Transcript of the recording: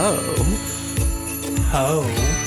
Oh. Oh.